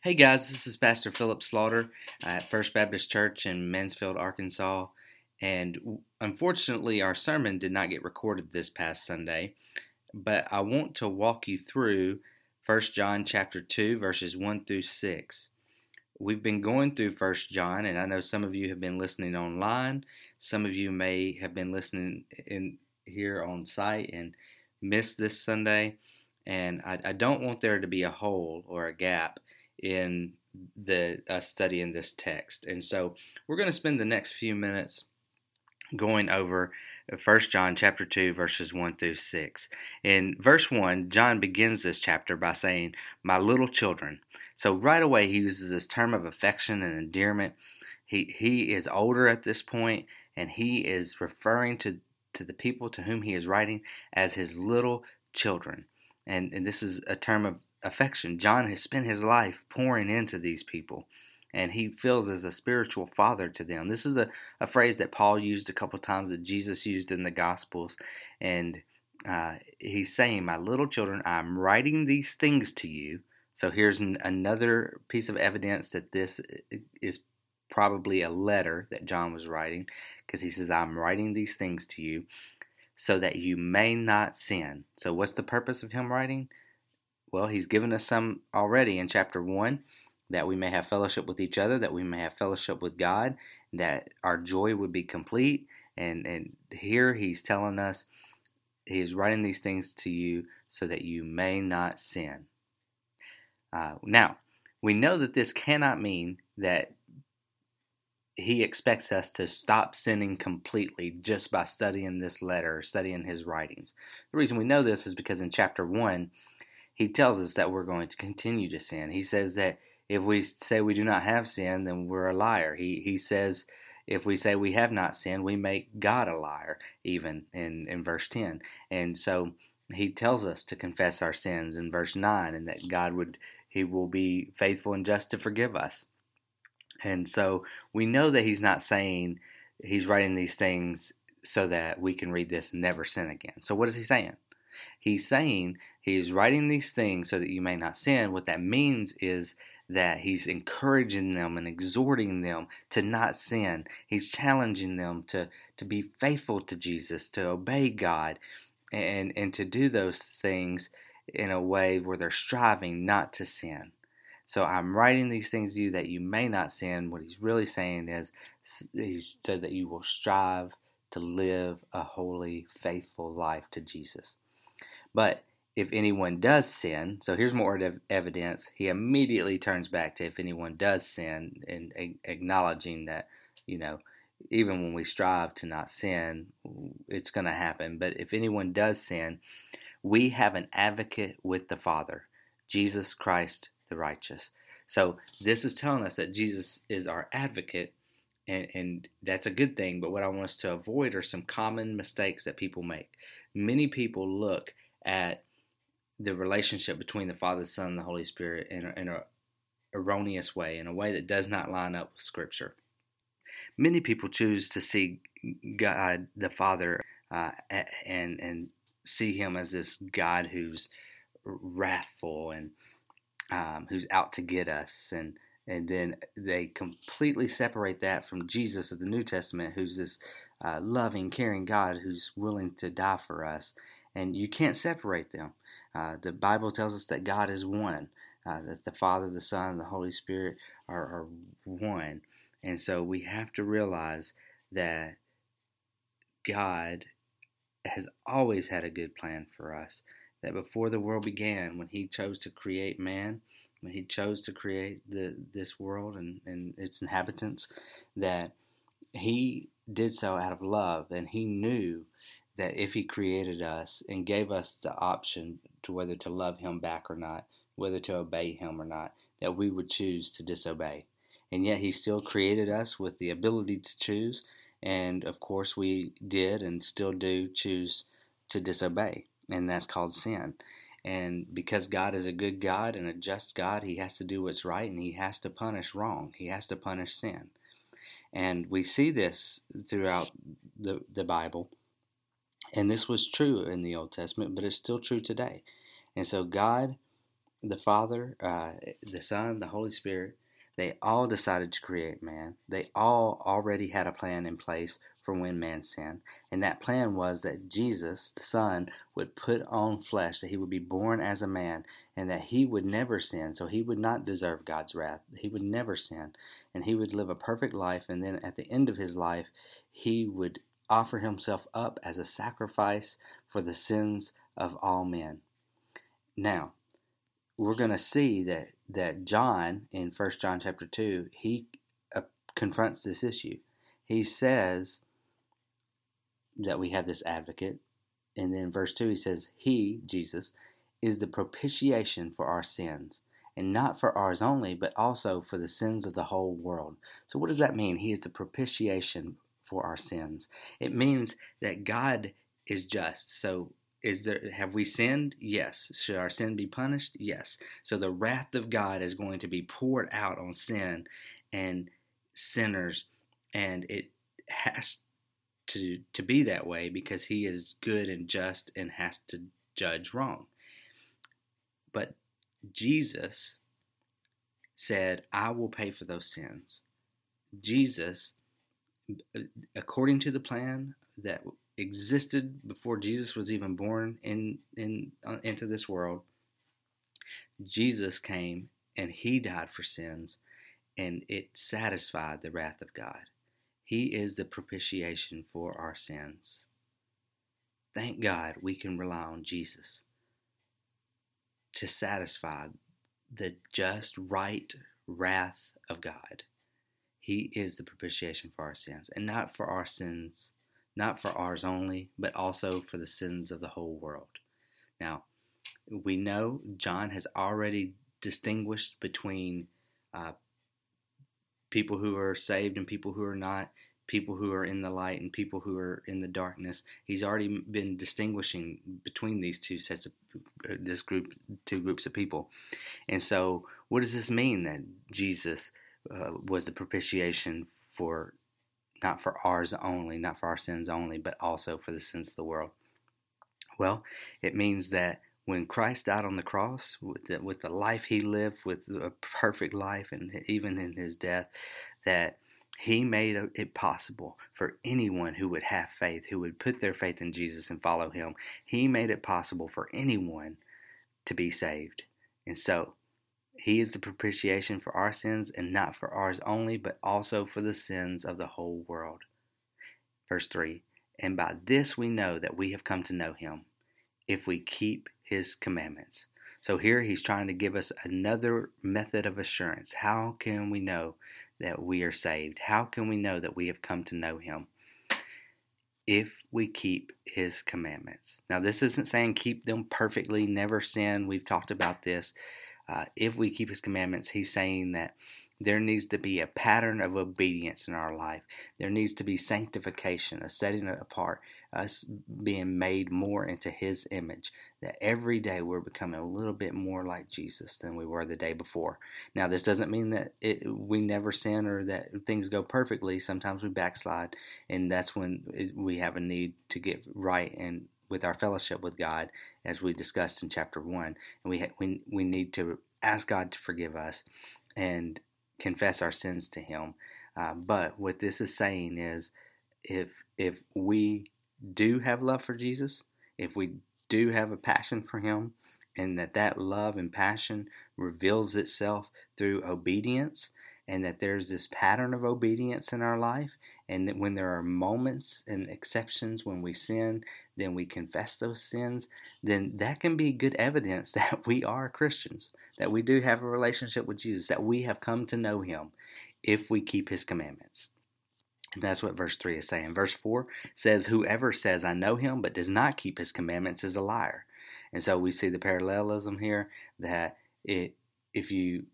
Hey guys, this is Pastor Phillip Slaughter at First Baptist Church in Mansfield, Arkansas. And unfortunately, our sermon did not get recorded this past Sunday, but I want to walk you through 1 John chapter 2 verses 1 through 6. We've been going through 1 John and I know some of you have been listening online. Some of you may have been listening in here on site and missed this Sunday. And I, I don't want there to be a hole or a gap in the uh, studying this text. And so we're going to spend the next few minutes going over First John chapter 2 verses 1 through 6. In verse 1, John begins this chapter by saying, "My little children." So right away he uses this term of affection and endearment. He he is older at this point and he is referring to to the people to whom he is writing as his little children. And, and this is a term of affection. John has spent his life pouring into these people, and he feels as a spiritual father to them. This is a, a phrase that Paul used a couple times that Jesus used in the Gospels, and uh, he's saying, My little children, I'm writing these things to you. So here's an, another piece of evidence that this is probably a letter that John was writing, because he says, I'm writing these things to you so that you may not sin. So, what's the purpose of him writing? Well, he's given us some already in chapter 1 that we may have fellowship with each other, that we may have fellowship with God, that our joy would be complete. And, and here he's telling us he is writing these things to you so that you may not sin. Uh, now, we know that this cannot mean that he expects us to stop sinning completely just by studying this letter, studying his writings. The reason we know this is because in chapter 1, he tells us that we're going to continue to sin. He says that if we say we do not have sin, then we're a liar. He, he says if we say we have not sinned, we make God a liar, even in, in verse 10. And so he tells us to confess our sins in verse 9 and that God would, he will be faithful and just to forgive us. And so we know that he's not saying he's writing these things so that we can read this and never sin again. So what is he saying? He's saying he's writing these things so that you may not sin. What that means is that he's encouraging them and exhorting them to not sin. He's challenging them to, to be faithful to Jesus, to obey God, and, and to do those things in a way where they're striving not to sin. So I'm writing these things to you that you may not sin. What he's really saying is, he's said that you will strive to live a holy, faithful life to Jesus. But if anyone does sin, so here's more evidence. He immediately turns back to if anyone does sin and acknowledging that, you know, even when we strive to not sin, it's going to happen. But if anyone does sin, we have an advocate with the Father, Jesus Christ the righteous. So this is telling us that Jesus is our advocate, and, and that's a good thing. But what I want us to avoid are some common mistakes that people make. Many people look at the relationship between the Father, the Son, and the Holy Spirit in a, in a erroneous way, in a way that does not line up with Scripture. Many people choose to see God the Father uh, and and see Him as this God who's wrathful and um, who's out to get us, and and then they completely separate that from Jesus of the New Testament, who's this uh, loving, caring God who's willing to die for us and you can't separate them. Uh, the Bible tells us that God is one, uh, that the Father, the Son, and the Holy Spirit are, are one. And so we have to realize that God has always had a good plan for us. That before the world began, when He chose to create man, when He chose to create the, this world and, and its inhabitants, that He did so out of love, and He knew that if He created us and gave us the option to whether to love Him back or not, whether to obey Him or not, that we would choose to disobey. And yet He still created us with the ability to choose, and of course we did and still do choose to disobey, and that's called sin. And because God is a good God and a just God, He has to do what's right and He has to punish wrong. He has to punish sin. And we see this throughout the, the Bible. And this was true in the Old Testament, but it's still true today. And so God the Father, uh, the Son, the Holy Spirit, they all decided to create man. They all already had a plan in place for when man sinned. And that plan was that Jesus, the Son, would put on flesh, that he would be born as a man, and that he would never sin. So he would not deserve God's wrath. He would never sin. And he would live a perfect life. And then at the end of his life, he would offer himself up as a sacrifice for the sins of all men. Now, we're going to see that that John in First John chapter two he uh, confronts this issue. He says that we have this advocate, and then verse two he says he Jesus is the propitiation for our sins, and not for ours only, but also for the sins of the whole world. So what does that mean? He is the propitiation for our sins. It means that God is just. So is there have we sinned? Yes. Should our sin be punished? Yes. So the wrath of god is going to be poured out on sin and sinners and it has to to be that way because he is good and just and has to judge wrong. But jesus said i will pay for those sins. Jesus according to the plan that existed before Jesus was even born in, in uh, into this world. Jesus came and he died for sins and it satisfied the wrath of God. He is the propitiation for our sins. Thank God we can rely on Jesus to satisfy the just right wrath of God. He is the propitiation for our sins, and not for our sins not for ours only, but also for the sins of the whole world. Now, we know John has already distinguished between uh, people who are saved and people who are not, people who are in the light and people who are in the darkness. He's already been distinguishing between these two sets of uh, this group, two groups of people. And so, what does this mean that Jesus uh, was the propitiation for not for ours only, not for our sins only, but also for the sins of the world? Well, it means that when Christ died on the cross, with the, with the life he lived, with a perfect life, and even in his death, that he made it possible for anyone who would have faith, who would put their faith in Jesus and follow him, he made it possible for anyone to be saved. And so, he is the propitiation for our sins, and not for ours only, but also for the sins of the whole world. Verse 3 And by this we know that we have come to know him, if we keep his commandments. So here he's trying to give us another method of assurance. How can we know that we are saved? How can we know that we have come to know him? If we keep his commandments. Now, this isn't saying keep them perfectly, never sin. We've talked about this uh, if we keep his commandments, he's saying that there needs to be a pattern of obedience in our life. There needs to be sanctification, a setting apart, us being made more into his image. That every day we're becoming a little bit more like Jesus than we were the day before. Now, this doesn't mean that it, we never sin or that things go perfectly. Sometimes we backslide, and that's when we have a need to get right and with our fellowship with God, as we discussed in chapter one, and we ha- we we need to ask God to forgive us and confess our sins to Him. Uh, but what this is saying is, if if we do have love for Jesus, if we do have a passion for Him, and that that love and passion reveals itself through obedience, and that there's this pattern of obedience in our life, and that when there are moments and exceptions when we sin, then we confess those sins, then that can be good evidence that we are Christians, that we do have a relationship with Jesus, that we have come to know Him if we keep His commandments. And that's what verse 3 is saying. Verse 4 says, Whoever says, I know Him, but does not keep His commandments is a liar. And so we see the parallelism here that it, if you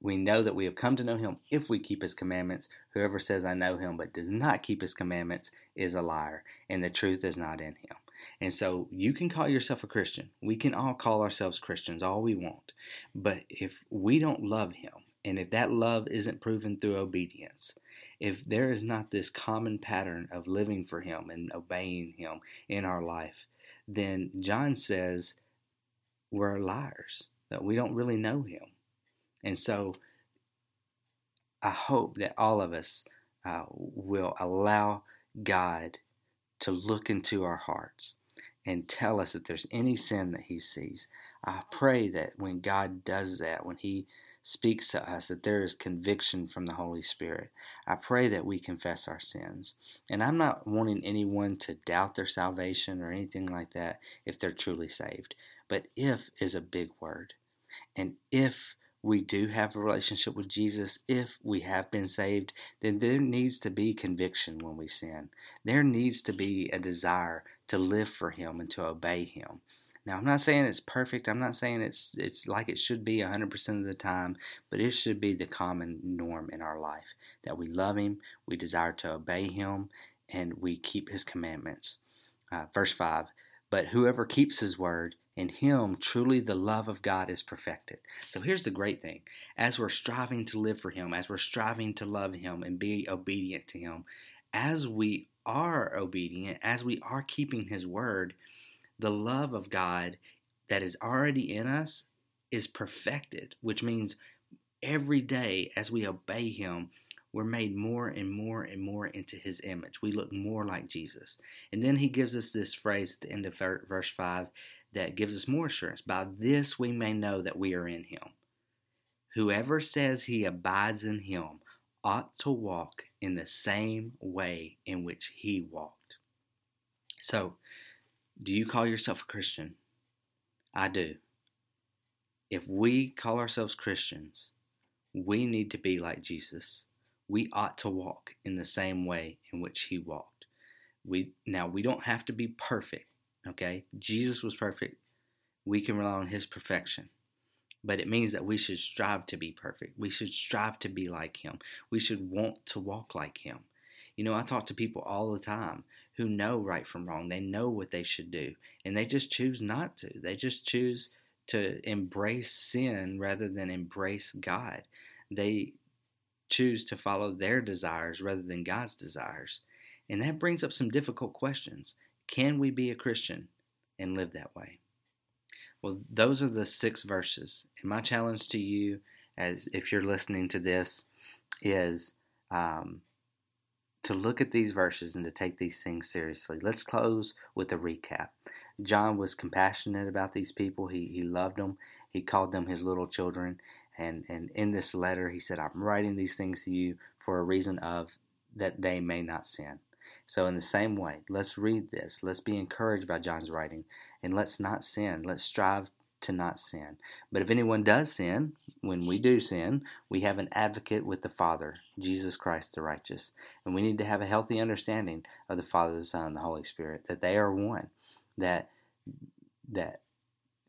we know that we have come to know him if we keep his commandments. Whoever says, I know him, but does not keep his commandments is a liar, and the truth is not in him. And so you can call yourself a Christian. We can all call ourselves Christians all we want. But if we don't love him, and if that love isn't proven through obedience, if there is not this common pattern of living for him and obeying him in our life, then John says we're liars that we don't really know Him. And so I hope that all of us uh, will allow God to look into our hearts and tell us if there's any sin that He sees. I pray that when God does that, when He speaks to us, that there is conviction from the Holy Spirit. I pray that we confess our sins. And I'm not wanting anyone to doubt their salvation or anything like that if they're truly saved. But if is a big word. And if we do have a relationship with Jesus, if we have been saved, then there needs to be conviction when we sin. There needs to be a desire to live for Him and to obey Him. Now, I'm not saying it's perfect. I'm not saying it's it's like it should be 100% of the time, but it should be the common norm in our life that we love Him, we desire to obey Him, and we keep His commandments. Uh, verse 5 But whoever keeps His word, in Him truly the love of God is perfected. So here's the great thing as we're striving to live for Him, as we're striving to love Him and be obedient to Him, as we are obedient, as we are keeping His word, the love of God that is already in us is perfected, which means every day as we obey Him, we're made more and more and more into His image. We look more like Jesus. And then He gives us this phrase at the end of verse 5 that gives us more assurance. By this we may know that we are in Him. Whoever says he abides in Him ought to walk in the same way in which He walked. So, do you call yourself a Christian? I do. If we call ourselves Christians, we need to be like Jesus. We ought to walk in the same way in which he walked. We now we don't have to be perfect, okay? Jesus was perfect. We can rely on his perfection. But it means that we should strive to be perfect. We should strive to be like him. We should want to walk like him. You know, I talk to people all the time who know right from wrong. They know what they should do, and they just choose not to. They just choose to embrace sin rather than embrace God. They choose to follow their desires rather than God's desires. And that brings up some difficult questions. Can we be a Christian and live that way? Well, those are the six verses. And my challenge to you, as if you're listening to this, is um, to look at these verses and to take these things seriously. Let's close with a recap. John was compassionate about these people. He, he loved them. He called them his little children. And, and in this letter, he said, I'm writing these things to you for a reason of that they may not sin. So, in the same way, let's read this. Let's be encouraged by John's writing and let's not sin. Let's strive to not sin. But if anyone does sin, when we do sin, we have an advocate with the Father, Jesus Christ the righteous. And we need to have a healthy understanding of the Father, the Son, and the Holy Spirit, that they are one, that that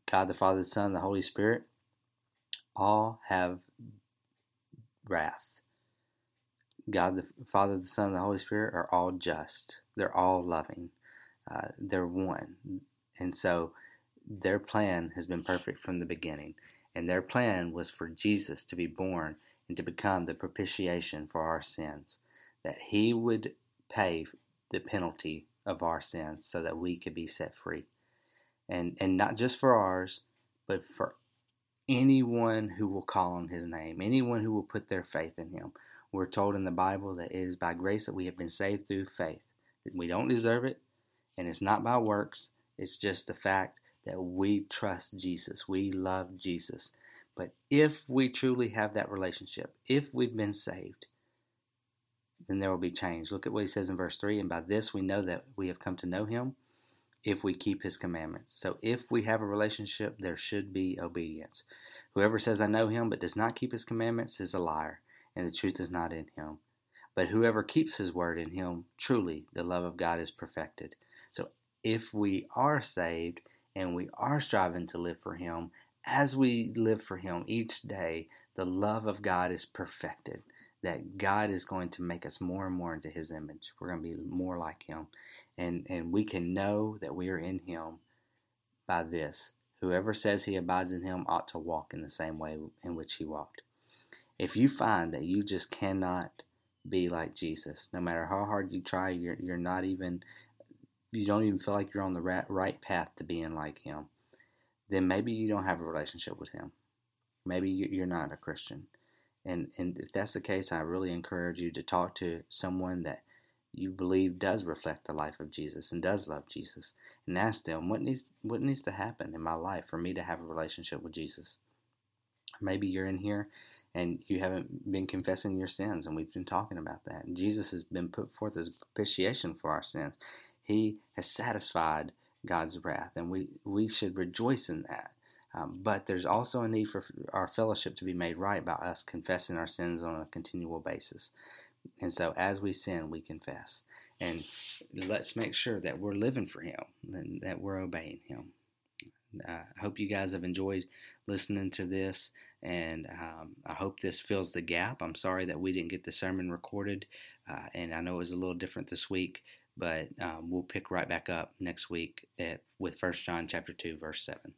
God the Father, the Son, the Holy Spirit all have wrath. God the Father, the Son, and the Holy Spirit are all just. They're all loving. Uh, they're one. And so their plan has been perfect from the beginning, and their plan was for Jesus to be born and to become the propitiation for our sins, that he would pay the penalty of our sins so that we could be set free. And and not just for ours, but for anyone who will call on his name, anyone who will put their faith in him. We're told in the Bible that it is by grace that we have been saved through faith. We don't deserve it, and it's not by works. It's just the fact that we trust Jesus, we love Jesus. But if we truly have that relationship, if we've been saved, then there will be change. Look at what he says in verse 3 and by this we know that we have come to know him if we keep his commandments. So if we have a relationship, there should be obedience. Whoever says, I know him, but does not keep his commandments is a liar, and the truth is not in him. But whoever keeps his word in him, truly the love of God is perfected. So if we are saved, and we are striving to live for Him, as we live for Him each day, the love of God is perfected. That God is going to make us more and more into His image. We're going to be more like Him. And, and we can know that we are in Him by this. Whoever says he abides in Him ought to walk in the same way in which He walked. If you find that you just cannot be like Jesus, no matter how hard you try, you're, you're not even you don't even feel like you're on the right, path to being like him, then maybe you don't have a relationship with Him. Maybe you're not a Christian. And, and if that's the case, I really encourage you to talk to someone that you believe does reflect the life of Jesus and does love Jesus and ask them what needs what needs to happen in my life for me to have a relationship with Jesus. Maybe you're in here and you haven't been confessing your sins and we've been talking about that. And Jesus has been put forth as propitiation for our sins. He has satisfied God's wrath and we we should rejoice in that. Um, but there's also a need for our fellowship to be made right by us confessing our sins on a continual basis. And so as we sin, we confess. And let's make sure that we're living for Him and that we're obeying Him. Uh, I hope you guys have enjoyed listening to this, and um, I hope this fills the gap. I'm sorry that we didn't get the sermon recorded, uh, and I know it was a little different this week, but um, we'll pick right back up next week at, with 1 John chapter 2, verse 7.